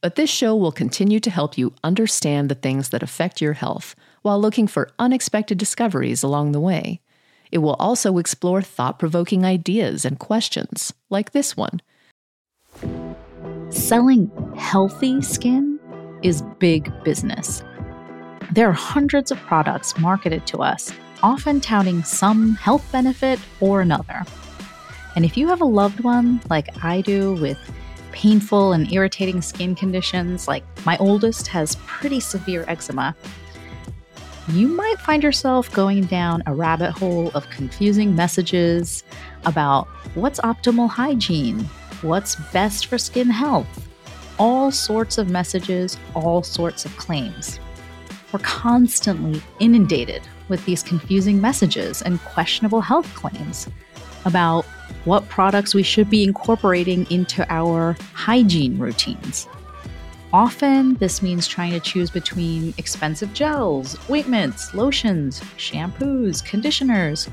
but this show will continue to help you understand the things that affect your health while looking for unexpected discoveries along the way. It will also explore thought provoking ideas and questions, like this one. Selling healthy skin is big business. There are hundreds of products marketed to us, often touting some health benefit or another. And if you have a loved one, like I do, with painful and irritating skin conditions, like my oldest has pretty severe eczema, you might find yourself going down a rabbit hole of confusing messages about what's optimal hygiene, what's best for skin health, all sorts of messages, all sorts of claims. We're constantly inundated with these confusing messages and questionable health claims about what products we should be incorporating into our hygiene routines. Often, this means trying to choose between expensive gels, ointments, lotions, shampoos, conditioners,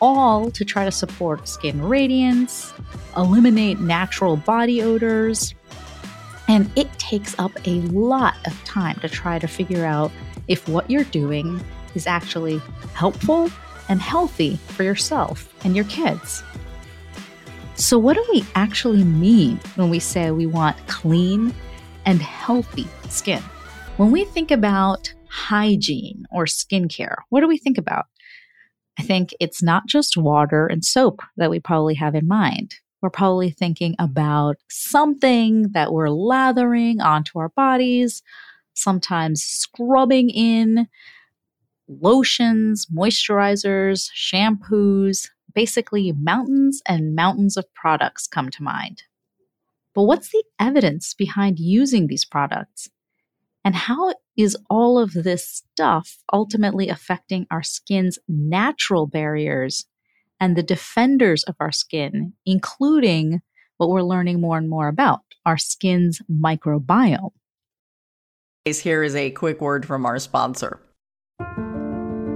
all to try to support skin radiance, eliminate natural body odors. And it takes up a lot of time to try to figure out if what you're doing is actually helpful and healthy for yourself and your kids. So, what do we actually mean when we say we want clean and healthy skin? When we think about hygiene or skincare, what do we think about? I think it's not just water and soap that we probably have in mind. We're probably thinking about something that we're lathering onto our bodies, sometimes scrubbing in lotions, moisturizers, shampoos, basically mountains and mountains of products come to mind. But what's the evidence behind using these products? And how is all of this stuff ultimately affecting our skin's natural barriers and the defenders of our skin, including what we're learning more and more about our skin's microbiome? Here is a quick word from our sponsor.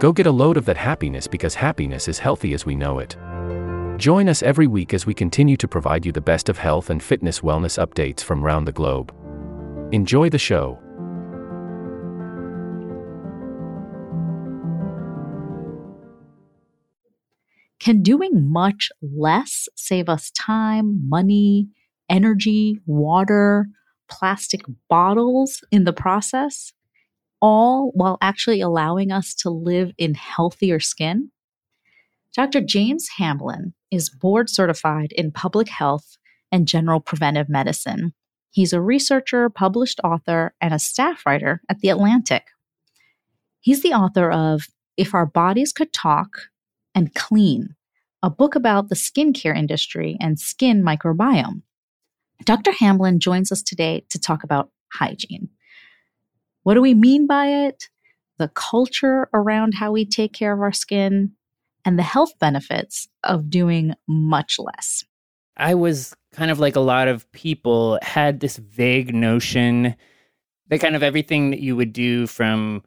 Go get a load of that happiness because happiness is healthy as we know it. Join us every week as we continue to provide you the best of health and fitness wellness updates from around the globe. Enjoy the show. Can doing much less save us time, money, energy, water, plastic bottles in the process, all while actually allowing us to live in healthier skin? Dr. James Hamblin is board certified in public health and general preventive medicine He's a researcher, published author, and a staff writer at The Atlantic. He's the author of If Our Bodies Could Talk and Clean, a book about the skincare industry and skin microbiome. Dr. Hamblin joins us today to talk about hygiene. What do we mean by it? The culture around how we take care of our skin, and the health benefits of doing much less. I was kind of like a lot of people had this vague notion that kind of everything that you would do from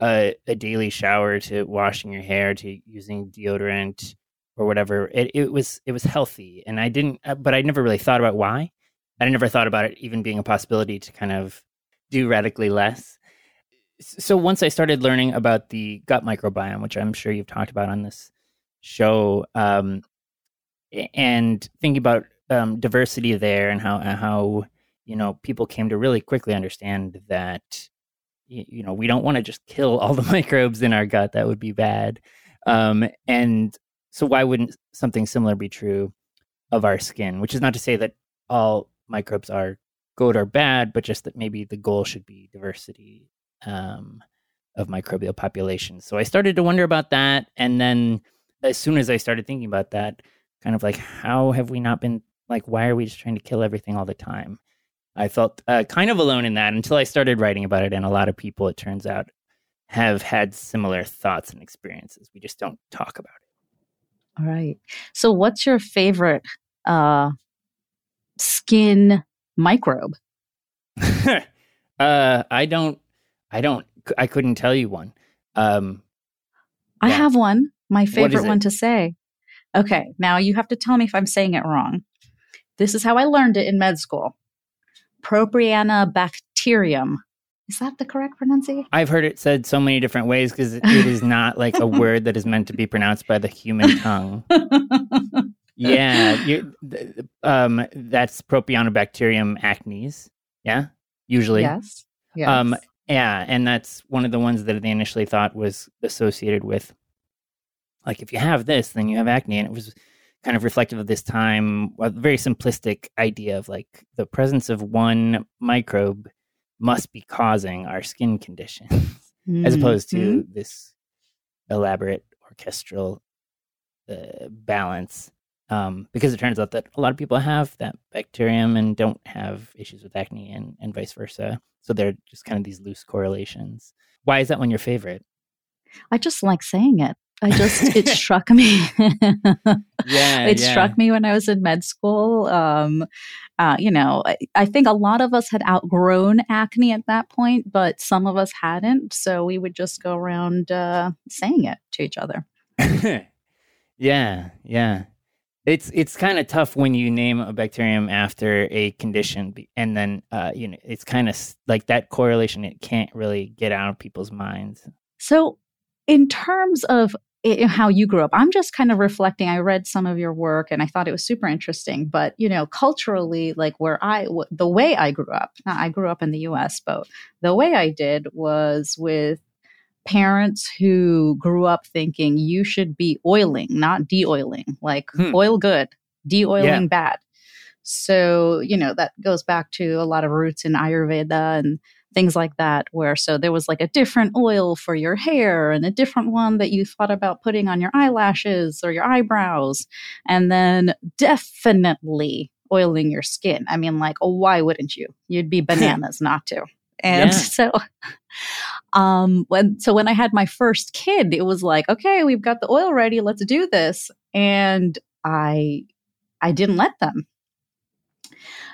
a, a daily shower to washing your hair to using deodorant or whatever it, it was it was healthy and i didn't uh, but i never really thought about why i never thought about it even being a possibility to kind of do radically less so once i started learning about the gut microbiome which i'm sure you've talked about on this show um, and thinking about um, diversity there and how how you know people came to really quickly understand that you, know we don't want to just kill all the microbes in our gut. That would be bad. Um, and so why wouldn't something similar be true of our skin? Which is not to say that all microbes are good or bad, but just that maybe the goal should be diversity um, of microbial populations. So I started to wonder about that, and then as soon as I started thinking about that, kind of like how have we not been like why are we just trying to kill everything all the time? I felt uh, kind of alone in that until I started writing about it, and a lot of people, it turns out, have had similar thoughts and experiences. We just don't talk about it. All right. So, what's your favorite uh, skin microbe? uh, I don't, I don't, I couldn't tell you one. Um, I have one, my favorite one to say. Okay, now you have to tell me if I'm saying it wrong. This is how I learned it in med school. Propiana bacterium. Is that the correct pronunciation? I've heard it said so many different ways because it is not like a word that is meant to be pronounced by the human tongue. yeah, um, that's Propionibacterium acnes. Yeah, usually. yes. Yes. Um, yeah, and that's one of the ones that they initially thought was associated with, like, if you have this, then you have acne, and it was kind of reflective of this time, a very simplistic idea of like the presence of one microbe must be causing our skin conditions, as opposed to Mhm. this elaborate orchestral uh, balance. Um, because it turns out that a lot of people have that bacterium and don't have issues with acne, and, and vice versa. So they're just kind of these loose correlations. Why is that one your favorite? I just like saying it. I just it struck me. Yeah, it struck me when I was in med school. Um, uh, you know, I, I think a lot of us had outgrown acne at that point, but some of us hadn't. So we would just go around uh, saying it to each other. yeah, yeah. It's it's kind of tough when you name a bacterium after a condition, and then uh, you know it's kind of like that correlation. It can't really get out of people's minds. So, in terms of i how you grew up, I'm just kind of reflecting. I read some of your work and I thought it was super interesting. But you know, culturally, like where I, w- the way I grew up, I grew up in the U.S., but the way I did was with parents who grew up thinking you should be oiling, not de-oiling. Like Hmm. oil good, de-oiling Yeah. bad. So you know that goes back to a lot of roots in Ayurveda and things like that where so there was like a different oil for your hair and a different one that you thought about putting on your eyelashes or your eyebrows and then definitely oiling your skin i mean like oh, why wouldn't you you'd be bananas not to and Yeah. so um when so when i had my first kid it was like okay we've got the oil ready let's do this and i i didn't let them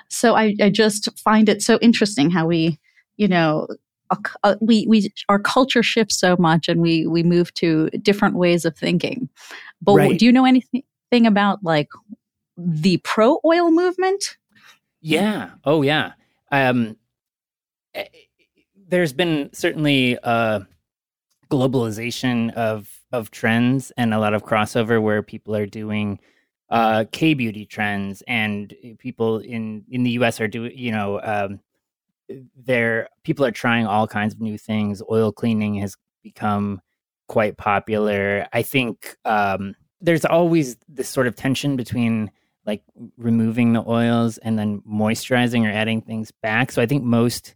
so I, I just find it so interesting how we you know uh, we we our culture shifts so much and we we move to different ways of thinking but Right. do you know anything about like the pro oil movement Yeah. Oh, yeah. Um, eh, there's been certainly uh, globalization of of trends and a lot of crossover where people are doing uh, K beauty trends, and people in in the U.S. are doing you know um, there people are trying all kinds of new things. Oil cleaning has become quite popular. I think um, there's always this sort of tension between like removing the oils and then moisturizing or adding things back. So I think most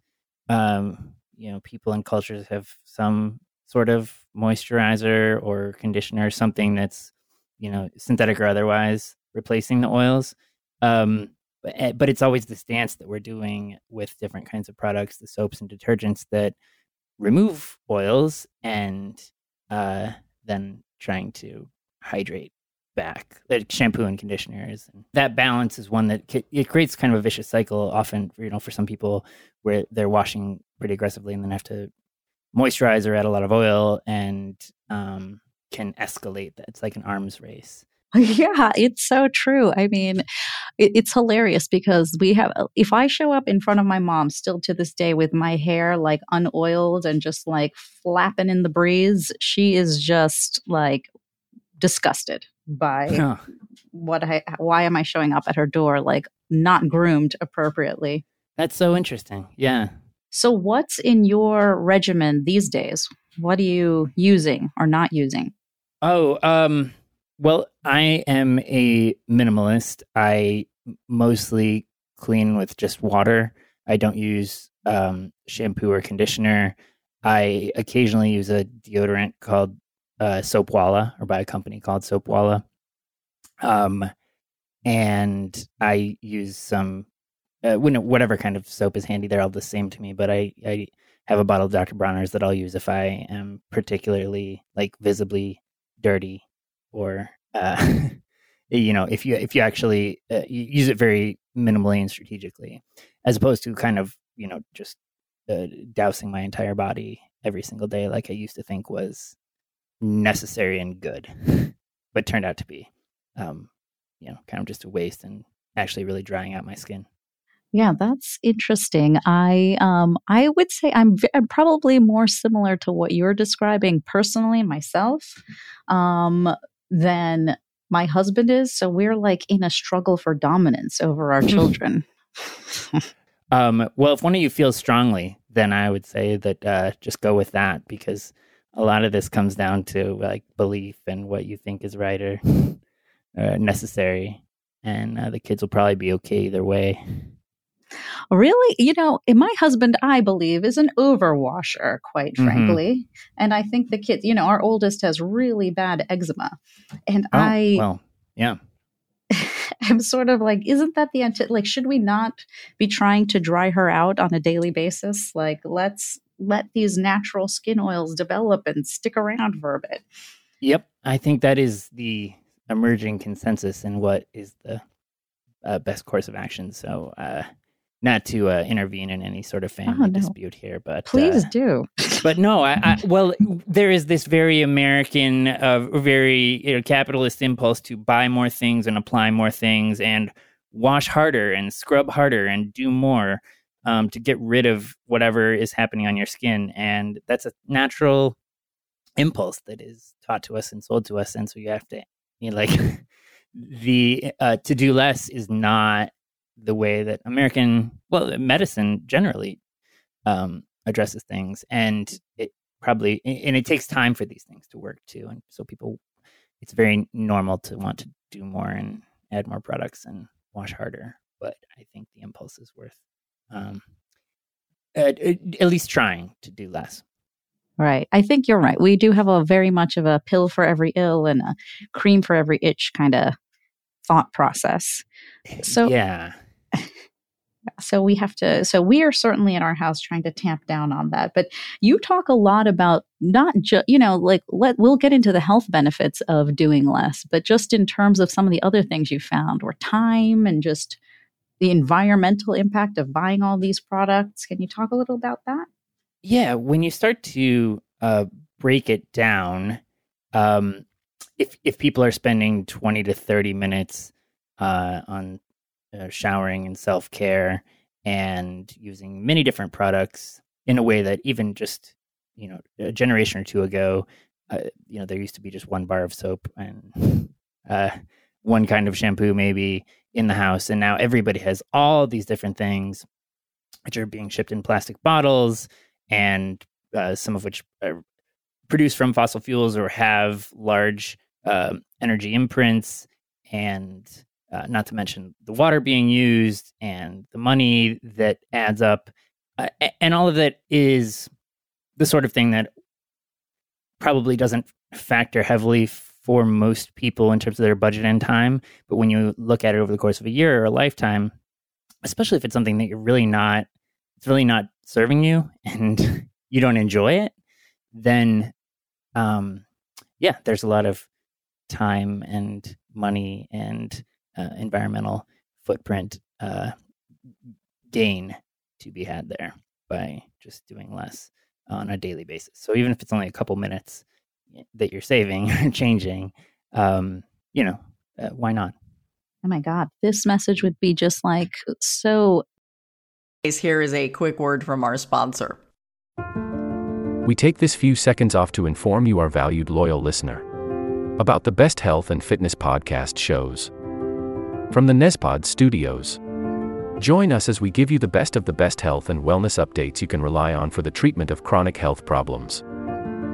um, you know people and cultures have some sort of moisturizer or conditioner, something that's you know synthetic or otherwise replacing the oils. Um, but, eh, but it's always this dance that we're doing with different kinds of products, the soaps and detergents that remove oils and uh, then trying to hydrate back like shampoo and conditioners and that balance is one that it creates kind of a vicious cycle often you know for some people where they're washing pretty aggressively and then have to moisturize or add a lot of oil and um, can escalate that. It's like an arms race. Yeah, it's so true. I mean, it, it's hilarious because we have, if I show up in front of my mom still to this day with my hair like unoiled and just like flapping in the breeze, she is just like disgusted by what I, why am I showing up at her door like not groomed appropriately. that's so interesting yeah So, what's in your regimen these days? What are you using or not using? Oh, um, well, I am a minimalist. I mostly clean with just water. I don't use um, shampoo or conditioner. I occasionally use a deodorant called uh, Soapwalla or by a company called Soapwalla. Um, and I use some uh, whatever kind of soap is handy. They're all the same to me, but I, I have a bottle of Dr. Bronner's that I'll use if I am particularly like visibly dirty or uh, you know if you if you actually uh, you use it very minimally and strategically as opposed to kind of you know just uh, dousing my entire body every single day like I used to think was necessary and good, but turned out to be um, you know kind of just a waste and actually really drying out my skin. Yeah, that's interesting. I um I would say I'm, v- I'm probably more similar to what you're describing personally myself um than my husband is. So we're like in a struggle for dominance over our children. um well, if one of you feels strongly, then I would say that uh just go with that because a lot of this comes down to like belief and what you think is right or uh, necessary and uh, the kids will probably be okay either way. Really? You know, my husband, I believe, is an overwasher, quite mm-hmm. frankly. And I think the kids, you know, our oldest has really bad eczema. And oh, I. Well, yeah. I'm sort of like, isn't that the anti- like? Should we not be trying to dry her out on a daily basis? Like, let's let these natural skin oils develop and stick around for a bit. Yep, I think that is the emerging consensus and what is the uh, best course of action. So, uh, not to uh, intervene in any sort of oh, family oh, no. dispute here, but please uh, do. but no, I, I, well, there is this very American, uh, very you know, capitalist impulse to buy more things and apply more things and wash harder and scrub harder and do more um, to get rid of whatever is happening on your skin, and that's a natural impulse that is taught to us and sold to us, and so you have to, you know, like the uh, to do less is not the way that American, well, medicine generally um, addresses things, and it probably and it takes time for these things to work too, and so people, it's very normal to want to do more and add more products and wash harder. But I think the impulse is worth um, at, at least trying to do less. Right. I think you're right. We do have a very much of a pill for every ill and a cream for every itch kind of thought process. So yeah, so we have to so we are certainly in our house trying to tamp down on that but you talk a lot about not just you know like let we'll get into the health benefits of doing less but just in terms of some of the other things you found or time and just the environmental impact of buying all these products. Can you talk a little about that? Yeah when you start to uh, break it down um, if if people are spending 20 to 30 minutes uh, on uh, showering and self care and using many different products in a way that even just you know a generation or two ago, uh, you know there used to be just one bar of soap and uh, one kind of shampoo maybe in the house, and now everybody has all these different things which are being shipped in plastic bottles and uh, some of which are produced from fossil fuels or have large uh, energy imprints and uh, not to mention the water being used and the money that adds up. Uh, and all of that is the sort of thing that probably doesn't factor heavily for most people in terms of their budget and time. But when you look at it over the course of a year or a lifetime, especially if it's something that you're really not, it's really not serving you and you don't enjoy it, then, um, yeah, there's a lot of time and money and uh, environmental footprint uh, gain to be had there by just doing less on a daily basis. So even if it's only a couple minutes that you're saving or changing, um, you know, uh, why not? Oh my God, this message would be just like so. Here is a quick word from our sponsor. We take this few seconds off to inform you, our valued loyal listener, about the best health and fitness podcast shows from the Nezpod studios. Join us as we give you the best of the best health and wellness updates you can rely on for the treatment of chronic health problems.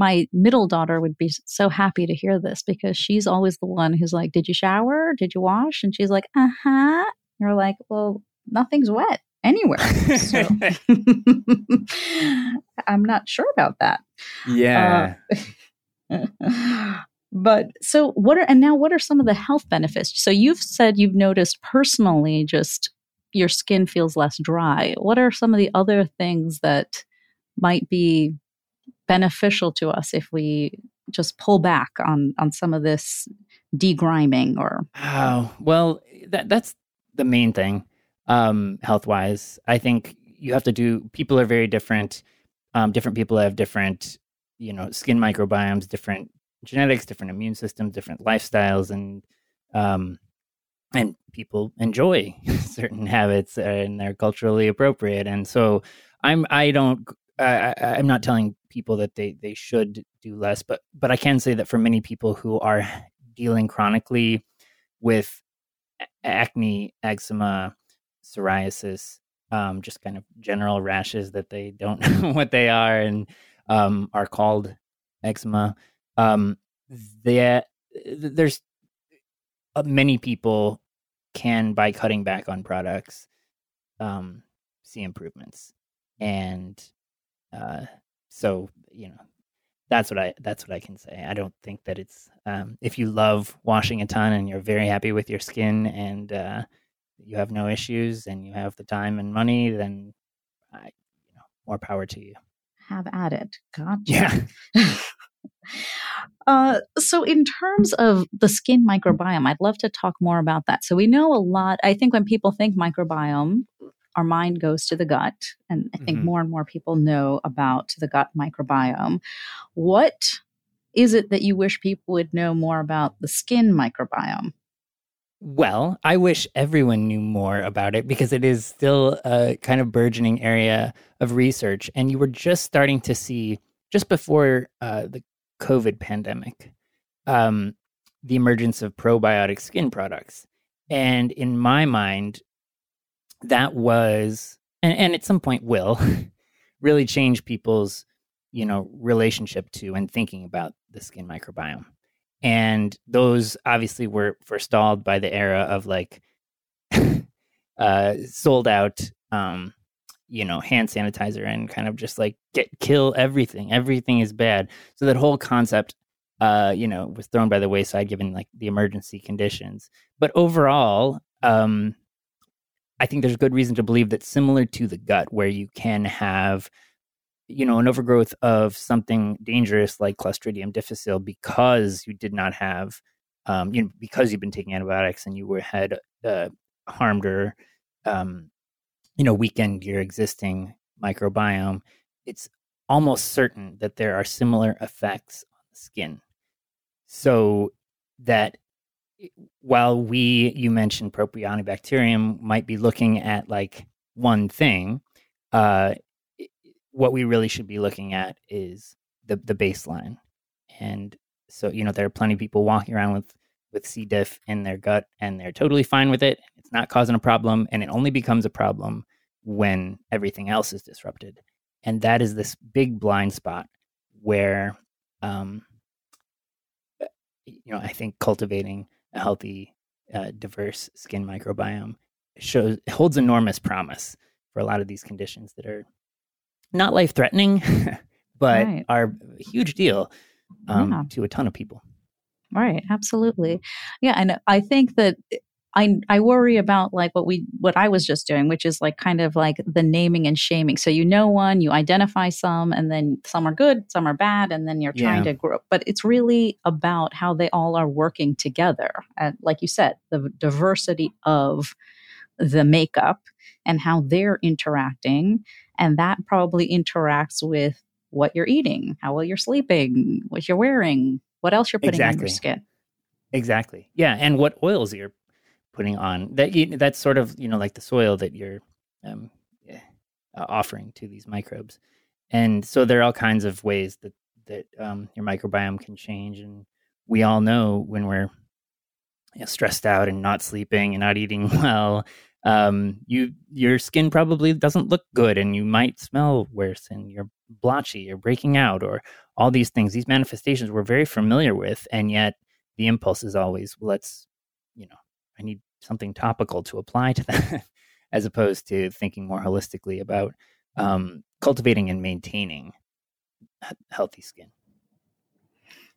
My middle daughter would be so happy to hear this because she's always the one who's like, Did you shower? Did you wash? And she's like, Uh huh. You're like, Well, nothing's wet anywhere. So I'm not sure about that. Yeah. Uh, but so what are and now what are some of the health benefits? So you've said you've noticed personally just your skin feels less dry. What are some of the other things that might be beneficial to us if we just pull back on on some of this degriming or Oh, well, that that's the main thing, um, health wise. I think you have to do people are very different. Um, different people have different, you know, skin microbiomes, different genetics, different immune systems, different lifestyles, and um, and people enjoy certain habits and they're culturally appropriate. And so I'm I don't I, I'm not telling people that they they should do less, but but I can say that for many people who are dealing chronically with acne, eczema, psoriasis, um, just kind of general rashes that they don't know what they are and um, are called eczema. Um, there, there's uh, many people can by cutting back on products um, see improvements, and uh, so you know that's what I that's what I can say. I don't think that it's um, if you love washing a ton and you're very happy with your skin and uh, you have no issues and you have the time and money, then I, you know more power to you. have at it. Gotcha. Yeah. Uh, so, in terms of the skin microbiome, I'd love to talk more about that. So, we know a lot. I think when people think microbiome, our mind goes to the gut. And I think Mhm. more and more people know about the gut microbiome. What is it that you wish people would know more about the skin microbiome? Well, I wish everyone knew more about it because it is still a kind of burgeoning area of research. And you were just starting to see, just before uh, the COVID pandemic, um, the emergence of probiotic skin products. And in my mind, that was, and, and at some point will, really change people's, you know, relationship to and thinking about the skin microbiome. And those obviously were forestalled by the era of like uh sold out um you know hand sanitizer and kind of just like get kill everything. Everything is bad. So that whole concept uh you know was thrown by the wayside given like the emergency conditions. But overall um i think there's good reason to believe that similar to the gut where you can have you know an overgrowth of something dangerous like clostridium difficile because you did not have um you know because you've been taking antibiotics and you were had uh, harmed or um you know weakened your existing microbiome it's almost certain that there are similar effects on the skin. So that while we you mentioned propionibacterium might be looking at like one thing uh what we really should be looking at is the the baseline. And so, you know, there are plenty of people walking around with with C. diff in their gut and they're totally fine with it. It's not causing a problem and it only becomes a problem when everything else is disrupted. And that is this big blind spot where um you know, I think cultivating a healthy uh, diverse skin microbiome shows holds enormous promise for a lot of these conditions that are not life threatening, but Right. are a huge deal um, Yeah. to a ton of people. Right, absolutely. Yeah, and I think that I I worry about like what we what I was just doing, which is like kind of like the naming and shaming. So you know one, you identify some, and then some are good, some are bad, and then you're trying Yeah. to grow. But it's really about how they all are working together. And like you said, the diversity of the makeup and how they're interacting, and that probably interacts with what you're eating, how well you're sleeping, what you're wearing, what else you're putting on your skin. Exactly. Yeah, and what oils you're putting on that you, that's sort of you know like the soil that you're um, eh, offering to these microbes, and so there are all kinds of ways that that um, your microbiome can change, and we all know when we're you know, stressed out and not sleeping and not eating well, um, you your skin probably doesn't look good, and you might smell worse, and you're blotchy, you're breaking out, or all these things. These manifestations we're very familiar with, and yet the impulse is always let's you know i need something topical to apply to that as opposed to thinking more holistically about um, cultivating and maintaining healthy skin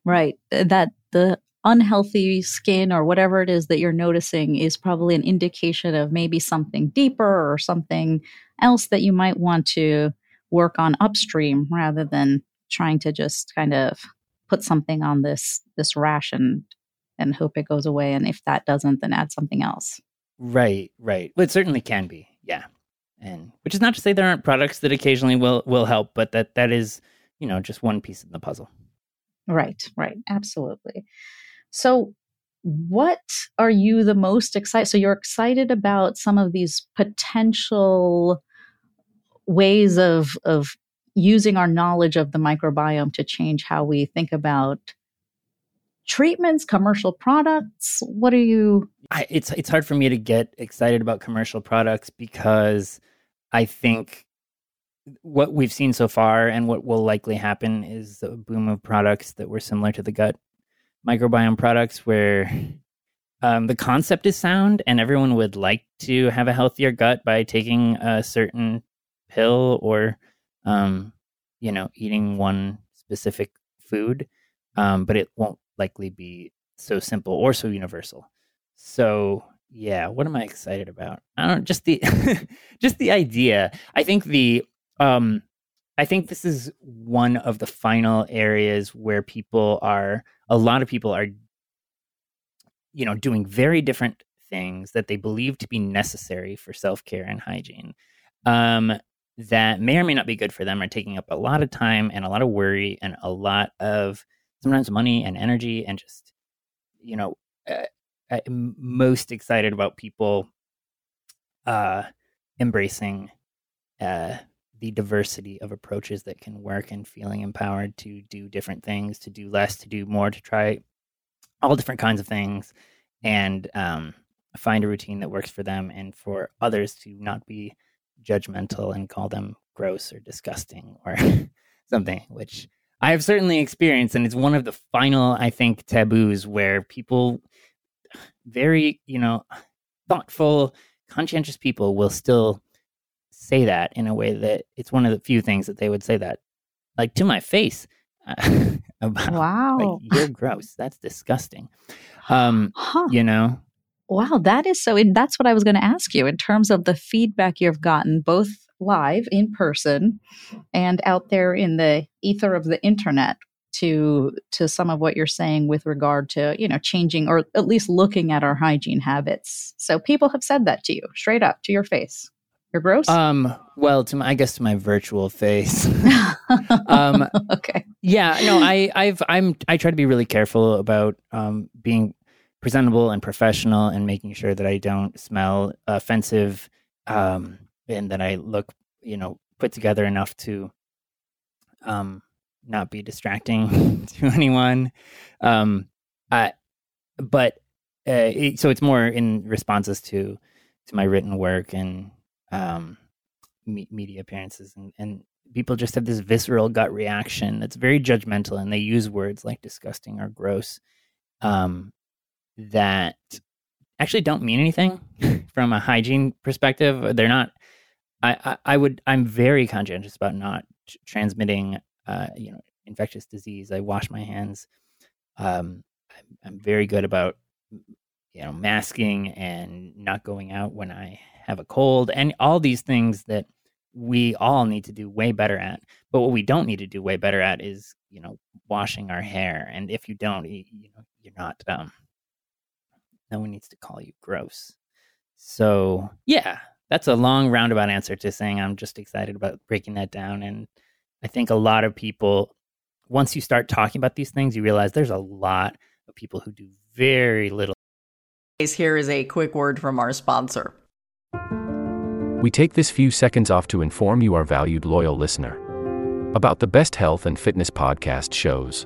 Right. That the unhealthy skin or whatever it is that you're noticing is probably an indication of maybe something deeper or something else that you might want to work on upstream rather than trying to just kind of put something on this this rash and and hope it goes away and if that doesn't then add something else. right right well, it certainly can be yeah and which is not to say there aren't products that occasionally will will help but that that is you know just one piece of the puzzle Right, right. Absolutely. So, what are you the most excited? So, you're excited about some of these potential ways of of using our knowledge of the microbiome to change how we think about treatments, commercial products. What are you? I, it's it's hard for me to get excited about commercial products because I think what we've seen so far and what will likely happen is a boom of products that were similar to the gut microbiome products where um, the concept is sound and everyone would like to have a healthier gut by taking a certain pill or um, you know eating one specific food um, but it won't likely be so simple or so universal. So yeah what am i excited about? I don't just the just the idea. I think the um i think this is one of the final areas where people are a lot of people are you know doing very different things that they believe to be necessary for self-care and hygiene um that may or may not be good for them are taking up a lot of time and a lot of worry and a lot of sometimes money and energy and just you know uh, i'm most excited about people uh embracing uh the diversity of approaches that can work and feeling empowered to do different things to do less to do more to try all different kinds of things and um find a routine that works for them and for others to not be judgmental and call them gross or disgusting or something which I have certainly experienced, and it's one of the final, I think, taboos where people, very, you know, thoughtful, conscientious people will still say that in a way that it's one of the few things that they would say that, like to my face, about Wow. like you're gross. That's disgusting. Um, Huh. you know, Wow, that is so. And that's what I was going to ask you in terms of the feedback you've gotten, both live in person and out there in the ether of the internet. To to some of what you're saying with regard to you know changing or at least looking at our hygiene habits. So people have said that to you straight up to your face. You're gross. um, well, to my, I guess to my virtual face. um, okay. yeah no i i've i'm i try to be really careful about um being presentable and professional and making sure that i don't smell offensive um and that i look you know put together enough to um not be distracting to anyone. Um i but uh, it, so it's more in responses to to my written work and um me- media appearances and and people just have this visceral gut reaction that's very judgmental and they use words like disgusting or gross um, that actually don't mean anything from a hygiene perspective. They're not I, I, would I'm very conscientious about not transmitting uh, you know infectious disease. I wash my hands. Um, I'm, I'm very good about you know masking and not going out when I have a cold and all these things that we all need to do way better at. But what we don't need to do way better at is you know washing our hair. And if you don't, you, you know you're not. Um, no one needs to call you gross. So yeah, that's a long roundabout answer to saying I'm just excited about breaking that down. And I think a lot of people, once you start talking about these things, you realize there's a lot of people who do very little. Here is a quick word from our sponsor. We take this few seconds off to inform you, our valued loyal listener, about the best health and fitness podcast shows.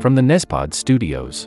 From the Nezpod studios.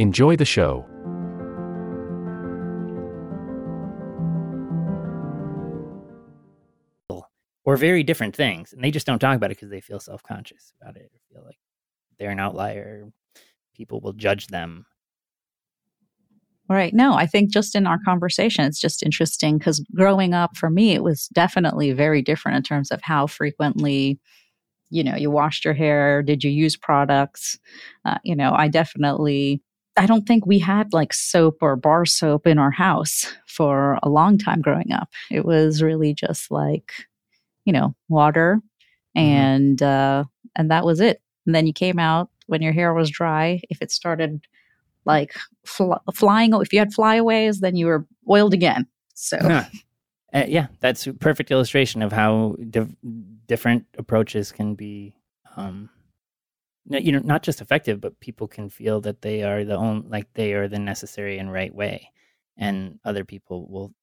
Enjoy the show. Or very different things, and they just don't talk about it because they feel self conscious about it, or feel like they're an outlier. People will judge them. Right. No, I think just in our conversation, it's just interesting because growing up for me, it was definitely very different in terms of how frequently, you know, you washed your hair. Did you use products? Uh, you know, I definitely I don't think we had like soap or bar soap in our house for a long time growing up. It was really just like, you know, water and mm-hmm. uh and that was it. And then you came out when your hair was dry. If it started like fl- flying, if you had flyaways, then you were oiled again. So, uh, yeah, that's a perfect illustration of how di- different approaches can be um, you know not just effective but people can feel that they are the only like they are the necessary and right way. And other people will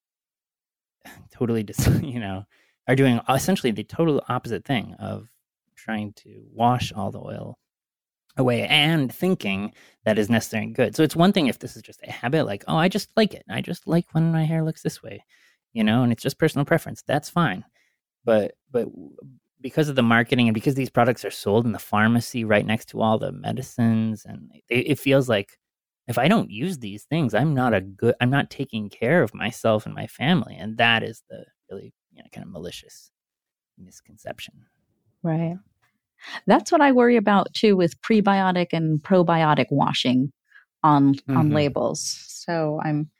totally dis- you know are doing essentially the total opposite thing of trying to wash all the oil away and thinking that is necessary and good. So it's one thing if this is just a habit like oh i just like it. I just like when my hair looks this way you know and it's just personal preference. That's fine. But but because of the marketing and because these products are sold in the pharmacy right next to all the medicines and it, it, feels like if i don't use these things i'm not a good i'm not taking care of myself and my family and that is the really you know kind of malicious misconception. Right. That's what i worry about too with prebiotic and probiotic washing on mm-hmm. on labels. So i'm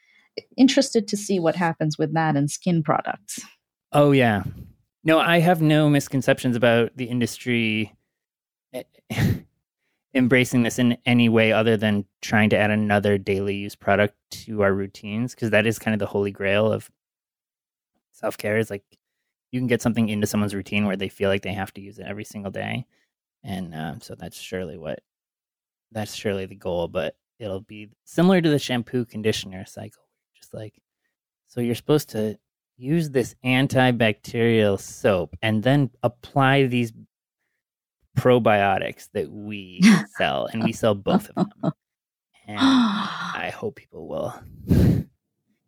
interested to see what happens with that in skin products. Oh yeah no, I have no misconceptions about the industry eh, embracing this in any way other than trying to add another daily use product to our routines because that is kind of the holy grail of self-care is like you can get something into someone's routine where they feel like they have to use it every single day and um, so that's surely what that's surely the goal but it'll be similar to the shampoo conditioner cycle just like so you're supposed to use this antibacterial soap and then apply these probiotics that we sell and we sell both of them. And i hope people will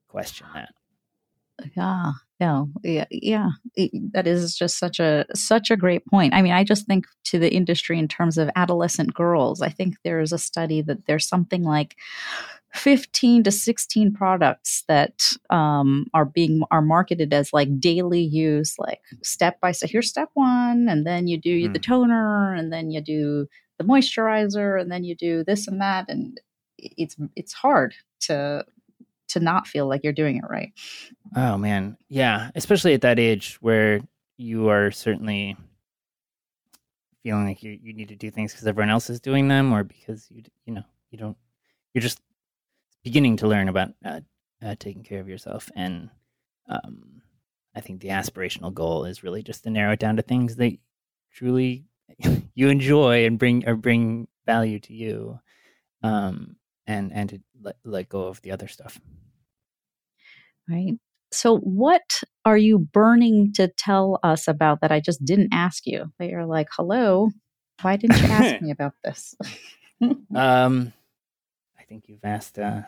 question that. Yeah yeah yeah yeah that is just such a such a great point. I mean i just think to the industry in terms of adolescent girls i think there's a study that there's something like 15 to 16 products that um, are being are marketed as like daily use like step by step here's step one and then you do mm. the toner and then you do the moisturizer and then you do this and that and it's it's hard to to not feel like you're doing it right oh man yeah especially at that age where you are certainly feeling like you you need to do things because everyone else is doing them, or because you you know you don't you're just beginning to learn about uh, uh, taking care of yourself. And um, I think the aspirational goal is really just to narrow it down to things that truly you enjoy and bring or bring value to you, um, and and to let, let go of the other stuff. Right. So, what are you burning to tell us about that I just didn't ask you? That you're like, hello, why didn't you ask me about this? um, think you've asked uh,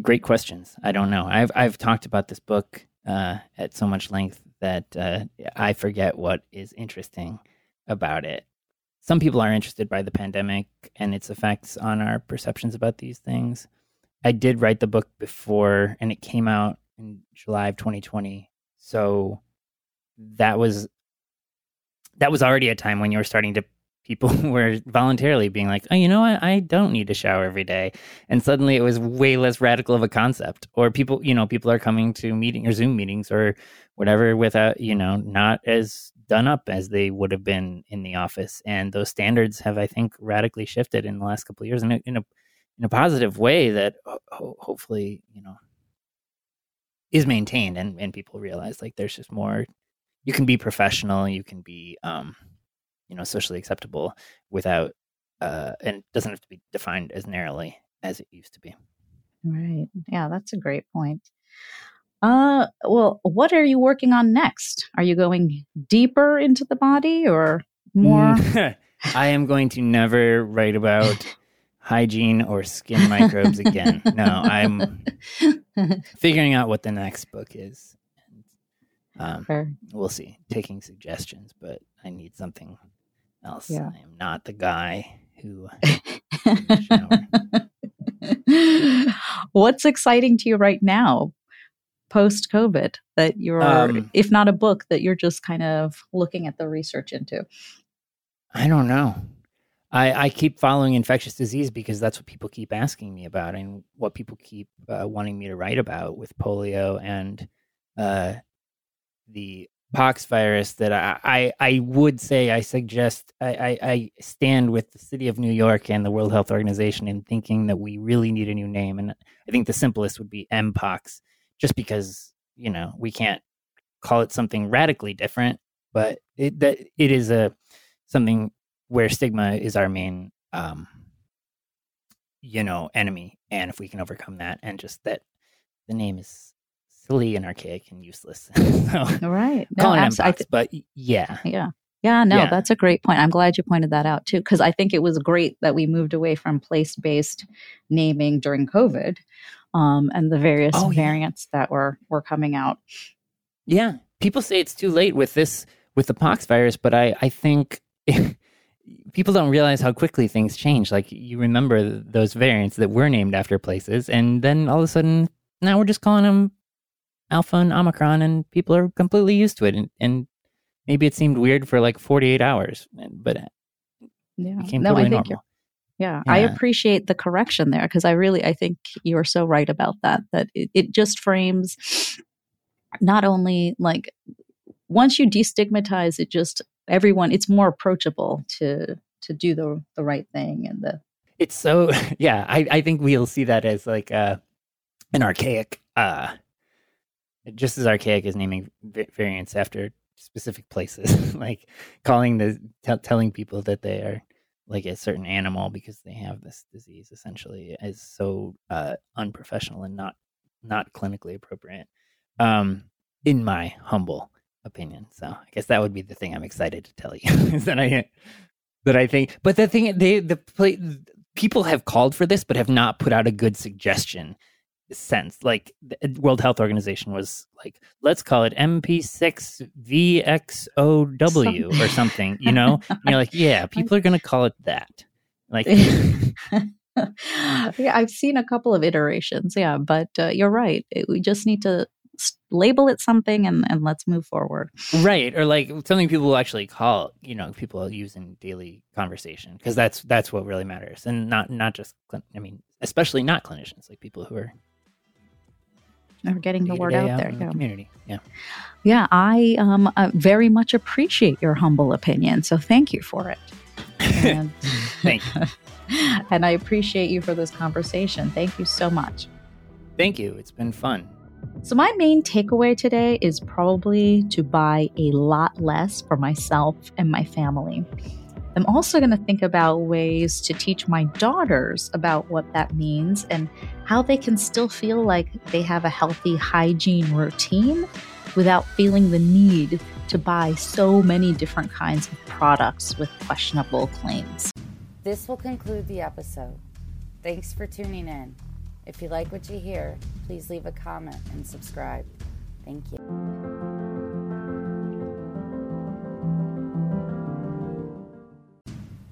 great questions. I don't know. I've I've talked about this book uh, at so much length that uh, I forget what is interesting about it. Some people are interested by the pandemic and its effects on our perceptions about these things. I did write the book before, and it came out in July of 2020. So that was that was already a time when you were starting to people were voluntarily being like, oh, you know what? I don't need to shower every day. And suddenly it was way less radical of a concept. Or people, you know, people are coming to meeting or Zoom meetings or whatever without, you know, not as done up as they would have been in the office. And those standards have, I think, radically shifted in the last couple of years in a, in a, in a positive way that ho- hopefully, you know, is maintained and, and people realize like there's just more you can be professional you can be um you know socially acceptable without uh and doesn't have to be defined as narrowly as it used to be right yeah that's a great point uh well what are you working on next are you going deeper into the body or more i am going to never write about hygiene or skin microbes again. No, I'm figuring out what the next book is. Um, we'll see. Taking suggestions, but I need something else. Yeah. I am not the guy who. What's exciting to you right now, post COVID, that you're, um, if not a book, that you're just kind of looking at the research into? I don't know. I, I keep following infectious disease because that's what people keep asking me about and what people keep uh, wanting me to write about with polio and uh, the pox virus that I, I, I would say I suggest I, I, I, stand with the city of New York and the World Health Organization in thinking that we really need a new name. And I think the simplest would be Mpox, just because, you know, we can't call it something radically different, but it that it is a something where stigma is our main um you know enemy and if we can overcome that and just that the name is silly and archaic and useless. So right. No, calling abs- th- but yeah. Yeah. Yeah no yeah. that's a great point. I'm glad you pointed that out too because i think it was great that we moved away from place-based naming during covid um, and the various oh, variants yeah. that were were coming out. Yeah. People say it's too late with this with the pox virus but i i think people don't realize how quickly things change. Like you remember those variants that were named after places, and then all of a sudden now we're just calling them Alpha and Omicron, and people are completely used to it. And, and maybe it seemed weird for like 48 hours, but yeah, became no, totally I think normal. Yeah, yeah, I appreciate the correction there because I really I think you're so right about that. That it, it just frames not only like once you destigmatize it, just everyone it's more approachable to to do the the right thing and the it's so yeah i i think we'll see that as like uh an archaic uh just as archaic as naming variants after specific places like calling the t- telling people that they are like a certain animal because they have this disease essentially is so uh unprofessional and not not clinically appropriate um in my humble opinion. So I guess that would be the thing I'm excited to tell you is that I that I think. But the thing they the people have called for this, but have not put out a good suggestion. Sense like the World Health Organization was like, let's call it MP6VXOW or something, you know? and you're like, yeah, people are going to call it that. Like, yeah, I've seen a couple of iterations. Yeah, but uh, you're right. It, we just need to label it something and, and let's move forward. Right. Or like something people will actually call, you know, people use in daily conversation because that's that's what really matters. And not not just I mean, especially not clinicians, like people who are getting the word out, there. Yeah. The community. Yeah. Yeah, I um uh, very much appreciate your humble opinion. So thank you for it. And, Thank you. and I appreciate you for this conversation. Thank you so much. Thank you. It's been fun. So, my main takeaway today is probably to buy a lot less for myself and my family. I'm also going to think about ways to teach my daughters about what that means and how they can still feel like they have a healthy hygiene routine without feeling the need to buy so many different kinds of products with questionable claims. This will conclude the episode. Thanks for tuning in. If you like what you hear, please leave a comment and subscribe. Thank you.